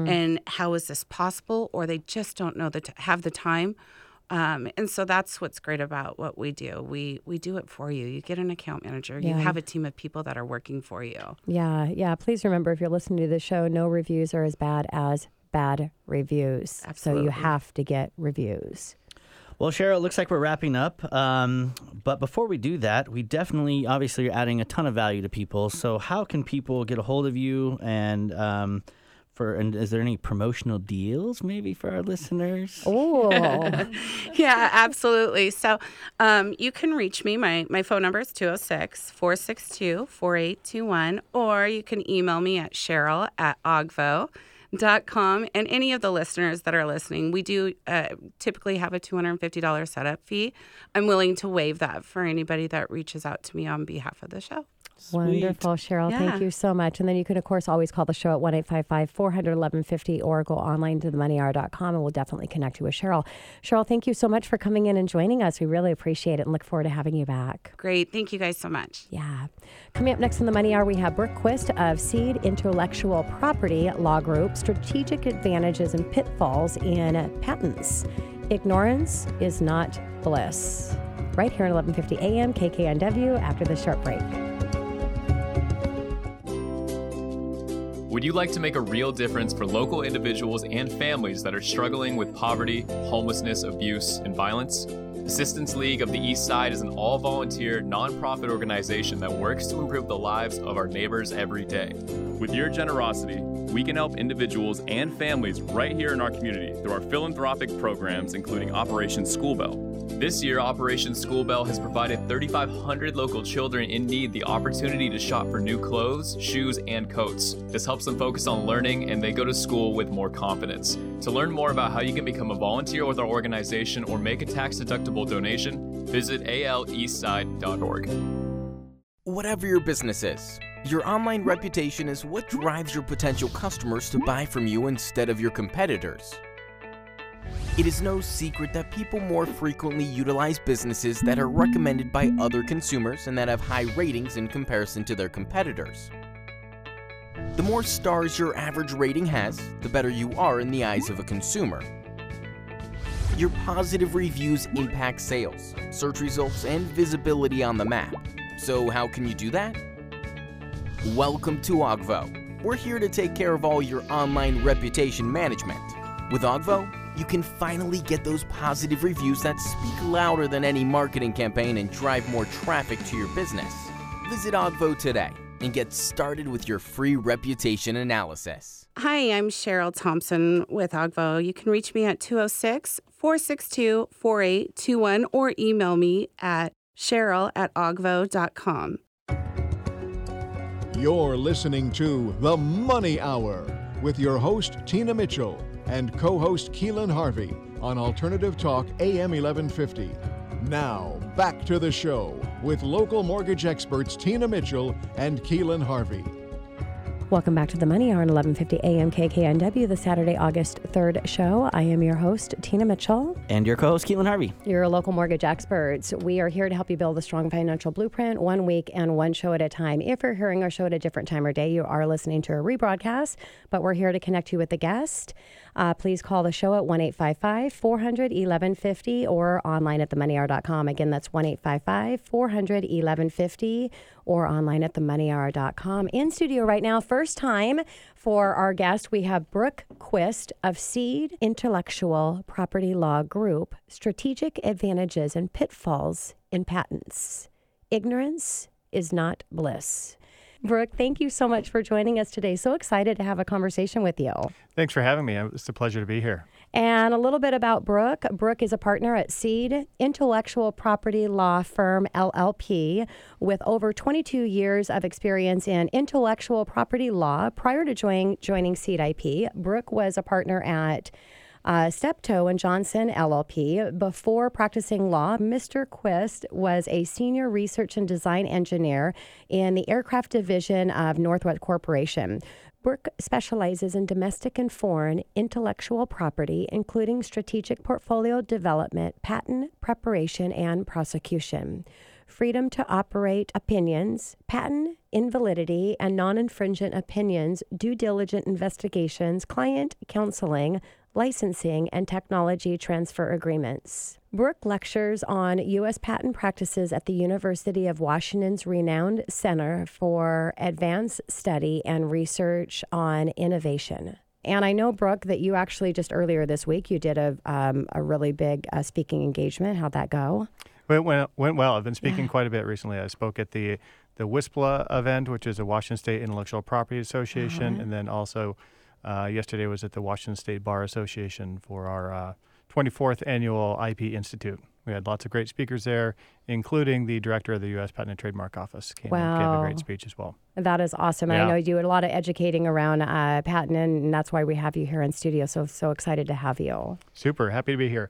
and how is this possible, or they just don't know that have the time. Um, and so that's what's great about what we do. We we do it for you. You get an account manager. You have a team of people that are working for you. Yeah, yeah. Please remember if you're listening to the show, no reviews are as bad as bad reviews. Absolutely. So you have to get reviews. Well, Cheryl, it looks like we're wrapping up. Um, but before we do that, we definitely, obviously, are adding a ton of value to people. So, how can people get a hold of you? And um, for and is there any promotional deals maybe for our listeners? Oh, yeah, absolutely. So um, you can reach me. My, my phone number is 206 462 4821, or you can email me at cheryl at ogvo.com. Dot com and any of the listeners that are listening, we do uh, typically have a $250 setup fee. I'm willing to waive that for anybody that reaches out to me on behalf of the show. Wonderful, Cheryl. Yeah. Thank you so much. And then you can, of course, always call the show at 1 855 400 1150 or go online to themoneyhour.com and we'll definitely connect you with Cheryl. Cheryl, thank you so much for coming in and joining us. We really appreciate it and look forward to having you back. Great. Thank you guys so much. Yeah. Coming up next in the Money Hour, we have Brooke Quist of Seed Intellectual Property Law Group Strategic Advantages and Pitfalls in Patents. Ignorance is not bliss. Right here at 1150 a.m. KKNW after this short break. Would you like to make a real difference for local individuals and families that are struggling with poverty, homelessness, abuse, and violence? Assistance League of the East Side is an all volunteer, nonprofit organization that works to improve the lives of our neighbors every day. With your generosity, we can help individuals and families right here in our community through our philanthropic programs, including Operation School Bell. This year, Operation School Bell has provided 3,500 local children in need the opportunity to shop for new clothes, shoes, and coats. This helps them focus on learning and they go to school with more confidence. To learn more about how you can become a volunteer with our organization or make a tax deductible donation, visit aleastside.org. Whatever your business is, your online reputation is what drives your potential customers to buy from you instead of your competitors. It is no secret that people more frequently utilize businesses that are recommended by other consumers and that have high ratings in comparison to their competitors. The more stars your average rating has, the better you are in the eyes of a consumer. Your positive reviews impact sales, search results, and visibility on the map. So, how can you do that? Welcome to Ogvo. We're here to take care of all your online reputation management. With Ogvo, you can finally get those positive reviews that speak louder than any marketing campaign and drive more traffic to your business. Visit Ogvo today and get started with your free reputation analysis. Hi, I'm Cheryl Thompson with Ogvo. You can reach me at 206 462 4821 or email me at cheryl at ogvo.com. You're listening to The Money Hour with your host, Tina Mitchell, and co host Keelan Harvey on Alternative Talk AM 1150. Now, back to the show with local mortgage experts Tina Mitchell and Keelan Harvey. Welcome back to the Money Hour on 1150 AM KKNW, the Saturday, August 3rd show. I am your host, Tina Mitchell. And your co host, Keelan Harvey. Your local mortgage experts. We are here to help you build a strong financial blueprint one week and one show at a time. If you're hearing our show at a different time or day, you are listening to a rebroadcast, but we're here to connect you with the guest. Uh, please call the show at 1 855 400 1150 or online at themoneyhour.com. Again, that's 1 855 400 1150 or online at themoneyhour.com. In studio right now, first time for our guest, we have Brooke Quist of Seed Intellectual Property Law Group Strategic Advantages and Pitfalls in Patents. Ignorance is not bliss. Brooke, thank you so much for joining us today. So excited to have a conversation with you. Thanks for having me. It's a pleasure to be here. And a little bit about Brooke. Brooke is a partner at Seed Intellectual Property Law Firm LLP with over 22 years of experience in intellectual property law. Prior to joining, joining Seed IP, Brooke was a partner at uh, Steptoe and Johnson LLP. Before practicing law, Mr. Quist was a senior research and design engineer in the aircraft division of Northrop Corporation. Brooke specializes in domestic and foreign intellectual property, including strategic portfolio development, patent preparation, and prosecution freedom to operate opinions, patent invalidity and non infringement opinions, due diligent investigations, client counseling, licensing, and technology transfer agreements. Brooke lectures on U.S. patent practices at the University of Washington's renowned Center for Advanced Study and Research on Innovation. And I know, Brooke, that you actually just earlier this week you did a um, a really big uh, speaking engagement. How'd that go? It went, went well. I've been speaking quite a bit recently. I spoke at the the WISPLA event, which is a Washington State Intellectual Property Association, Uh-huh. and then also uh, yesterday was at the Washington State Bar Association for our uh, 24th annual IP Institute. We had lots of great speakers there, including the director of the U.S. Patent and Trademark Office. Came and gave a great speech as well. That is awesome. And I know you do a lot of educating around uh, patent, and that's why we have you here in studio. So so excited to have you. Super happy to be here.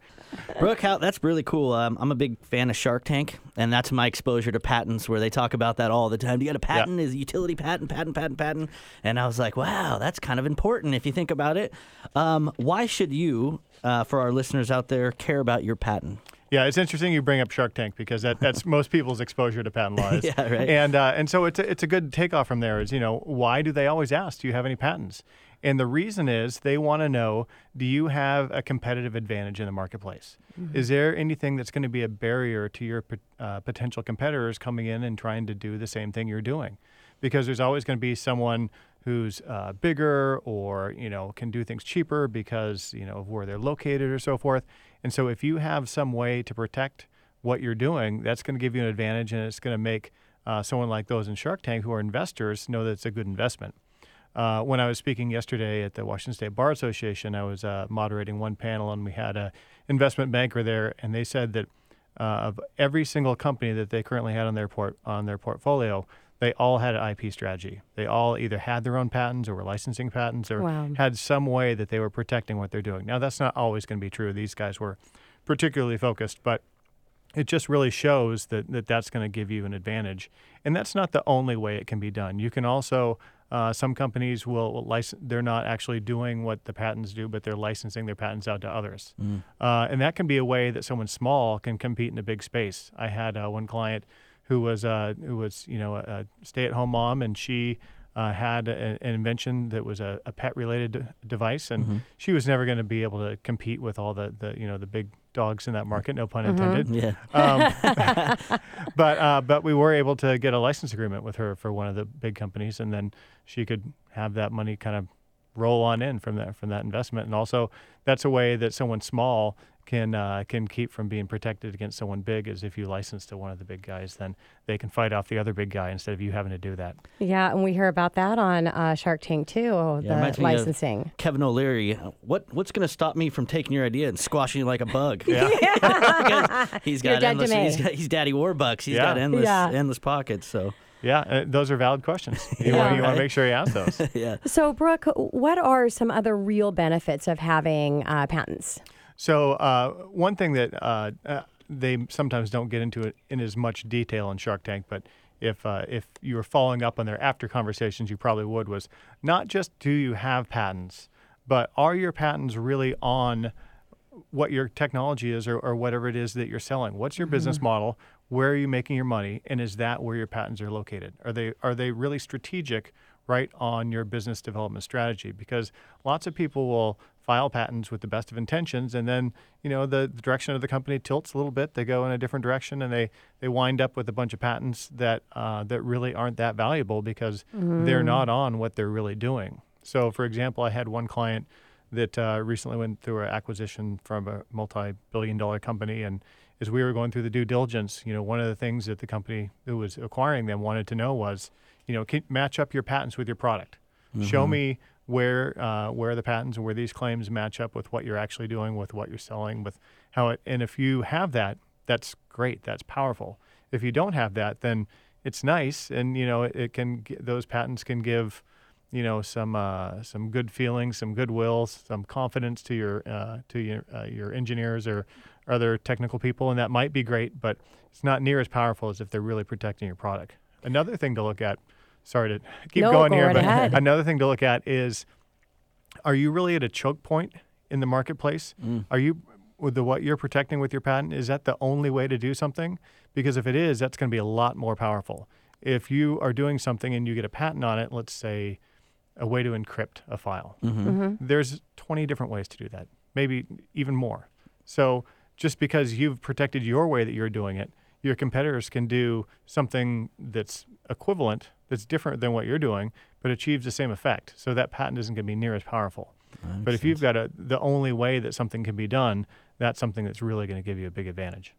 Brooke, how, that's really cool. Um, I'm a big fan of Shark Tank, and that's my exposure to patents, where they talk about that all the time. Do you got a patent? Is a utility patent, patent, patent, patent? And I was like, wow, that's kind of important if you think about it. Um, why should you, uh, for our listeners out there, care about your patent? Yeah, it's interesting you bring up Shark Tank because that, that's most people's exposure to patent law. is. Yeah, right. And uh, and so it's a, it's a good takeoff from there. Is you know why do they always ask? Do you have any patents? And the reason is they want to know: Do you have a competitive advantage in the marketplace? Is there anything that's going to be a barrier to your uh, potential competitors coming in and trying to do the same thing you're doing? because there's always going to be someone who's uh, bigger or you know can do things cheaper because you know of where they're located or so forth. And so if you have some way to protect what you're doing, that's going to give you an advantage, and it's going to make uh, someone like those in Shark Tank who are investors know that it's a good investment. Uh, when I was speaking yesterday at the Washington State Bar Association, I was uh, moderating one panel, and we had an investment banker there, and they said that uh, of every single company that they currently had on their port on their portfolio, they all had an IP strategy. They all either had their own patents or were licensing patents or Wow. had some way that they were protecting what they're doing. Now, that's not always going to be true. These guys were particularly focused, but it just really shows that, that that's going to give you an advantage. And that's not the only way it can be done. You can also, uh, some companies will license, they're not actually doing what the patents do, but they're licensing their patents out to others. Uh, and that can be a way that someone small can compete in a big space. I had uh, one client who was, uh, who was you know, a, a stay at home mom, and she uh, had a, an invention that was a, a pet related device, and she was never going to be able to compete with all the, the, you know, the big dogs in that market, no pun intended. Yeah. Um, but uh, but we were able to get a license agreement with her for one of the big companies, and then she could have that money kind of roll on in from that from that investment. And also, that's a way that someone small can uh, can keep from being protected against someone big. Is if you license to one of the big guys, then they can fight off the other big guy instead of you having to do that. Yeah, and we hear about that on uh, Shark Tank too, Yeah, the reminds me of licensing. Kevin O'Leary. What what's going to stop me from taking your idea and squashing you like a bug? Yeah. Because he's You're got dead to endless. me. He's, got, he's Daddy Warbucks. He's Yeah. got endless Yeah. endless pockets. So Yeah, uh, those are valid questions. You, Yeah. want, you want to make sure you ask those. yeah. So, Brooke, what are some other real benefits of having uh, patents? So uh, one thing that uh, uh, they sometimes don't get into it in as much detail in Shark Tank, but if uh, if you were following up on their after conversations, you probably would was not just do you have patents, but are your patents really on what your technology is or, or whatever it is that you're selling? What's your business model? Where are you making your money? And is that where your patents are located? Are they are they really strategic right on your business development strategy? Because lots of people will file patents with the best of intentions and then you know the, the direction of the company tilts a little bit. They go in a different direction and they they wind up with a bunch of patents that uh, that really aren't that valuable because they're not on what they're really doing. So for example i had one client that uh, recently went through an acquisition from a multi-billion dollar company and as we were going through the due diligence you know one of the things that the company who was acquiring them wanted to know was you know can match up your patents with your product. Show me where uh, where the patents and where these claims match up with what you're actually doing with what you're selling with how it and if you have that that's great that's powerful if you don't have that then it's nice and you know it, it can those patents can give you know some uh, some good feelings, some goodwill, some confidence to your uh, to your uh, your engineers or other technical people, and that might be great, but it's not near as powerful as if they're really protecting your product. Another thing to look at. Sorry to keep No, going go here, right but ahead. another thing to look at is: Are you really at a choke point in the marketplace? Mm. Are you with the what you're protecting with your patent? Is that the only way to do something? Because if it is, that's going to be a lot more powerful. If you are doing something and you get a patent on it, let's say a way to encrypt a file. Mm-hmm. Mm-hmm. There's 20 different ways to do that, maybe even more. So just because you've protected your way that you're doing it, your competitors can do something that's equivalent, that's different than what you're doing, but achieves the same effect. So that patent isn't going to be near as powerful. But if you've got a, the only way that something can be done, that's something that's really going to give you a big advantage.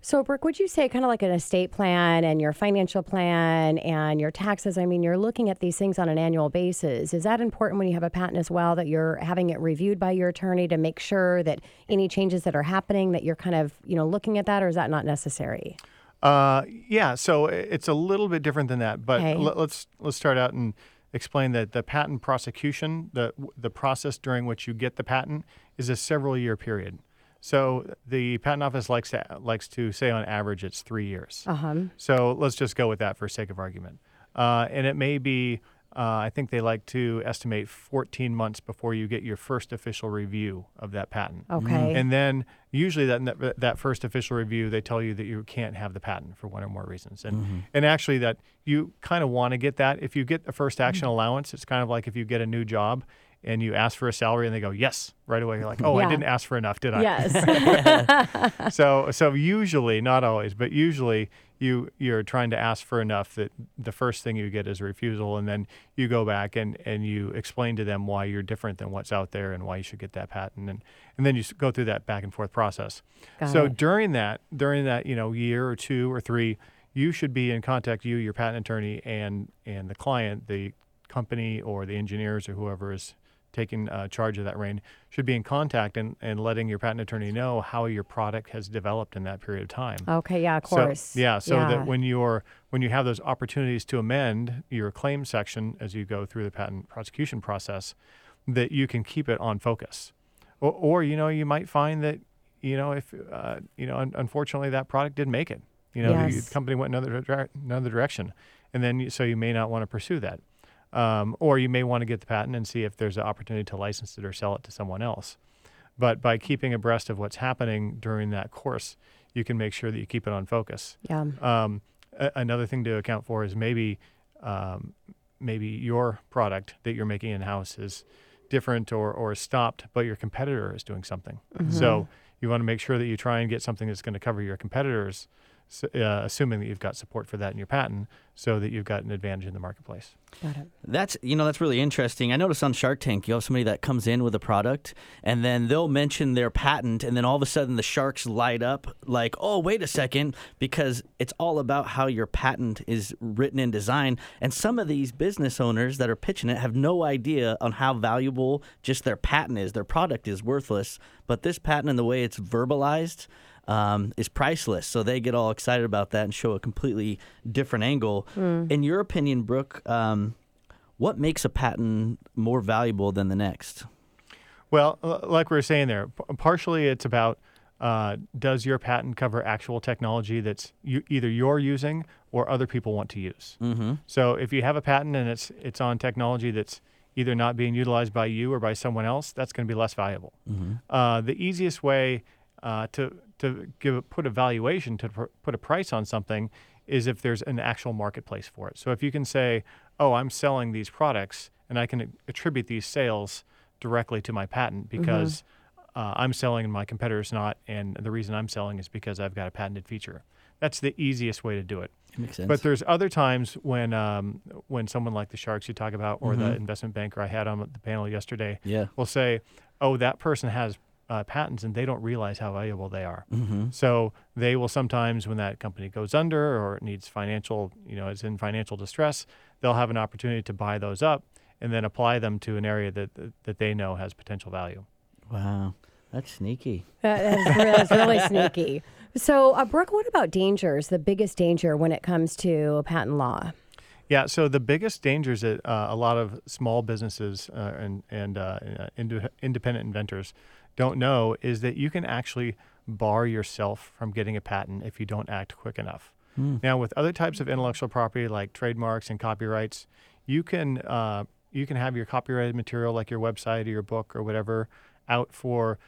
So, Brooke, would you say kind of like an estate plan and your financial plan and your taxes? I mean, you're looking at these things on an annual basis. Is that important when you have a patent as well that you're having it reviewed by your attorney to make sure that any changes that are happening that you're kind of you know looking at that, or is that not necessary? Uh, yeah, so it's a little bit different than that, but Okay. let, let's let's start out and explain that the patent prosecution, the the process during which you get the patent, is a several year period. So the patent office likes to likes to say on average it's three years. Uh huh. So let's just go with that for sake of argument. Uh, and it may be, uh, I think they like to estimate 14 months before you get your first official review of that patent. Okay. And then usually that, that that first official review, they tell you that you can't have the patent for one or more reasons. And and actually that you kind of want to get that. If you get the first action allowance, it's kind of like if you get a new job and you ask for a salary and they go yes right away. You're like, oh, Yeah. I didn't ask for enough, did I? Yes. so so usually not always but usually you you're trying to ask for enough that the first thing you get is a refusal, and then you go back and, and you explain to them why you're different than what's out there and why you should get that patent, and and then you go through that back and forth process. Got so it. during that during that you know year or two or three, you should be in contact you your patent attorney and and the client the company or the engineers or whoever is taking uh, charge of that reign should be in contact and, and letting your patent attorney know how your product has developed in that period of time. Okay, yeah, of So- course. yeah, so Yeah. that when you're when you have those opportunities to amend your claim section as you go through the patent prosecution process, that you can keep it on focus. Or, or you know, you might find that you know if uh, you know un- unfortunately that product didn't make it. You know, the Yes. company went another dire- another direction, and then you, so you may not want to pursue that. Um, or you may want to get the patent and see if there's an opportunity to license it or sell it to someone else. But by keeping abreast of what's happening during that course, you can make sure that you keep it on focus. Yeah. Um, a- another thing to account for is maybe um, maybe your product that you're making in house is different or or stopped, but your competitor is doing something. So you want to make sure that you try and get something that's going to cover your competitors, s- uh, assuming that you've got support for that in your patent, so that you've got an advantage in the marketplace. Got it. That's you know that's really interesting. I noticed on Shark Tank you have somebody that comes in with a product and then they'll mention their patent and then all of a sudden the sharks light up like, "Oh, wait a second because it's all about how your patent is written and designed. And some of these business owners that are pitching it have no idea on how valuable just their patent is. Their product is worthless, but this patent and the way it's verbalized um, is priceless. So they get all excited about that and show a completely different angle. In your opinion, Brooke, um, what makes a patent more valuable than the next? Well, like we were saying there, partially it's about uh, does your patent cover actual technology that's you, either you're using or other people want to use. Mm-hmm. So if you have a patent and it's it's on technology that's either not being utilized by you or by someone else, that's going to be less valuable. Uh, the easiest way uh, to to give put a valuation to pr- put a price on something is if there's an actual marketplace for it. So if you can say, "Oh, I'm selling these products," and I can attribute these sales directly to my patent because uh, I'm selling and my competitor's not, and the reason I'm selling is because I've got a patented feature. That's the easiest way to do it. Makes sense. But there's other times when um, when someone like the sharks you talk about, or the Mhm. investment banker I had on the panel yesterday, yeah. will say, "Oh, that person has uh, patents, and they don't realize how valuable they are." Mm-hmm. So they will sometimes, when that company goes under or it needs financial, you know, is in financial distress, they'll have an opportunity to buy those up and then apply them to an area that that they know has potential value. Wow, that's sneaky. That is, re- that's really sneaky. So, uh, Brooke, what about dangers? The biggest danger when it comes to patent law? Yeah, so the biggest dangers that uh, a lot of small businesses uh, and and uh, uh, inde- independent inventors don't know is that you can actually bar yourself from getting a patent if you don't act quick enough. Now, with other types of intellectual property like trademarks and copyrights, you can uh, you can have your copyrighted material like your website or your book or whatever out for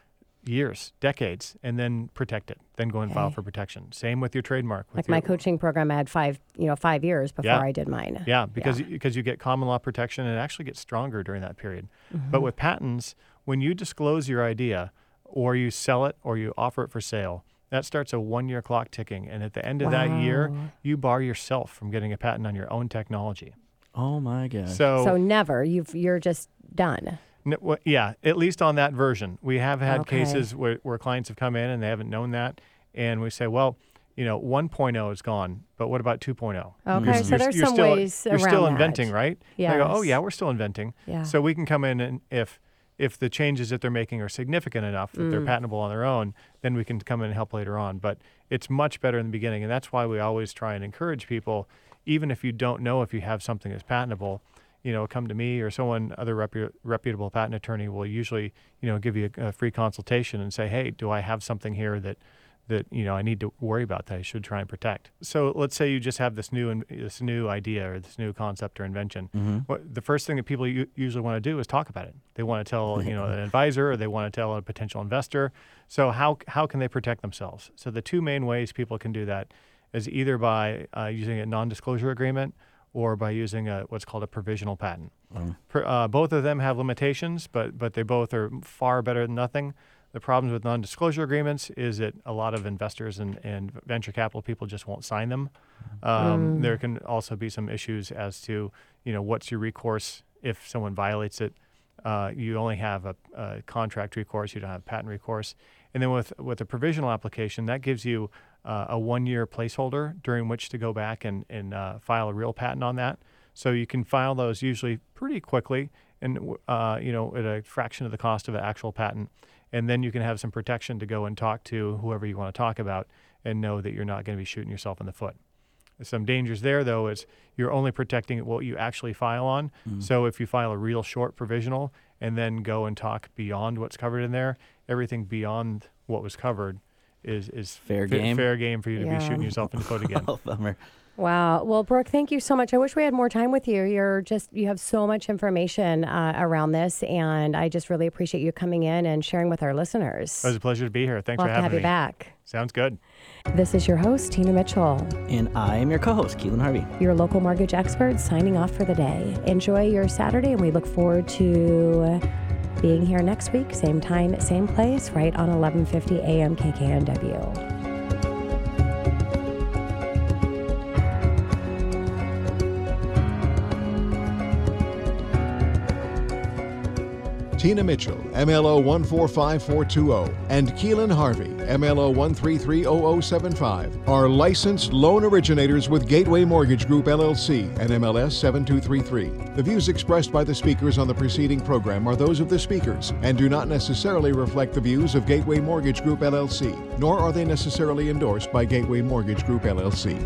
years, decades, and then protect it. Then go and file for protection. Same with your trademark. with Like my coaching program, I had five, you know, five years before Yeah. I did mine. Yeah, because because you get common law protection and it actually gets stronger during that period. But with patents, when you disclose your idea or you sell it or you offer it for sale, that starts a one-year clock ticking and at the end of that year, you bar yourself from getting a patent on your own technology. Oh my gosh. So, So never. You've you're just done. n- w- yeah, at least on that version. We have had Okay. cases where, where clients have come in and they haven't known that and we say, "Well, you know, 1.0 is gone, but what about 2.0?" Okay, You're, so you're- there's you're some still, ways You're around still that. inventing, right? They go, "Oh yeah, we're still inventing." Yeah. So we can come in and if if the changes that they're making are significant enough that Mm. they're patentable on their own, then we can come in and help later on. But it's much better in the beginning, and that's why we always try and encourage people, even if you don't know if you have something that's patentable, you know, come to me or someone other repu- reputable patent attorney will usually, you know, give you a, a free consultation and say, hey, do I have something here that that you know I need to worry about that I should try and protect. So let's say you just have this new in- this new idea or this new concept or invention. What the first thing that people u- usually want to do is talk about it. They want to tell you know an advisor or they want to tell a potential investor. So how how can they protect themselves? So the two main ways people can do that is either by uh, using a non-disclosure agreement or by using a, what's called a provisional patent. Per, uh, both of them have limitations, but but they both are far better than nothing. The problems with non-disclosure agreements is that a lot of investors and, and venture capital people just won't sign them. Um, Mm. There can also be some issues as to you know what's your recourse if someone violates it. Uh, you only have a, a contract recourse, you don't have patent recourse. And then with with a provisional application, that gives you uh, a one-year placeholder during which to go back and and uh, file a real patent on that. So you can file those usually pretty quickly, and uh, you know at a fraction of the cost of an actual patent. And then you can have some protection to go and talk to whoever you want to talk about, and know that you're not going to be shooting yourself in the foot. Some dangers there, though, is you're only protecting what you actually file on. Mm. So if you file a real short provisional and then go and talk beyond what's covered in there, everything beyond what was covered is is Fair fa- game. fair game for you to Yeah. be shooting yourself in the foot again. Oh, bummer. Wow. Well, Brooke, thank you so much. I wish we had more time with you. You're just, you have so much information uh, around this, and I just really appreciate you coming in and sharing with our listeners. It was a pleasure to be here. Thanks Love for to having have me. you back. Sounds good. This is your host, Tina Mitchell, And I am your co-host, Keelan Harvey. your local mortgage expert, signing off for the day. Enjoy your Saturday, and we look forward to being here next week, same time, same place, right on 1150 AM KKNW. Tina Mitchell, MLO 145420, and Keelan Harvey, MLO 1330075, are licensed loan originators with Gateway Mortgage Group LLC and MLS 7233. The views expressed by the speakers on the preceding program are those of the speakers and do not necessarily reflect the views of Gateway Mortgage Group LLC, nor are they necessarily endorsed by Gateway Mortgage Group LLC.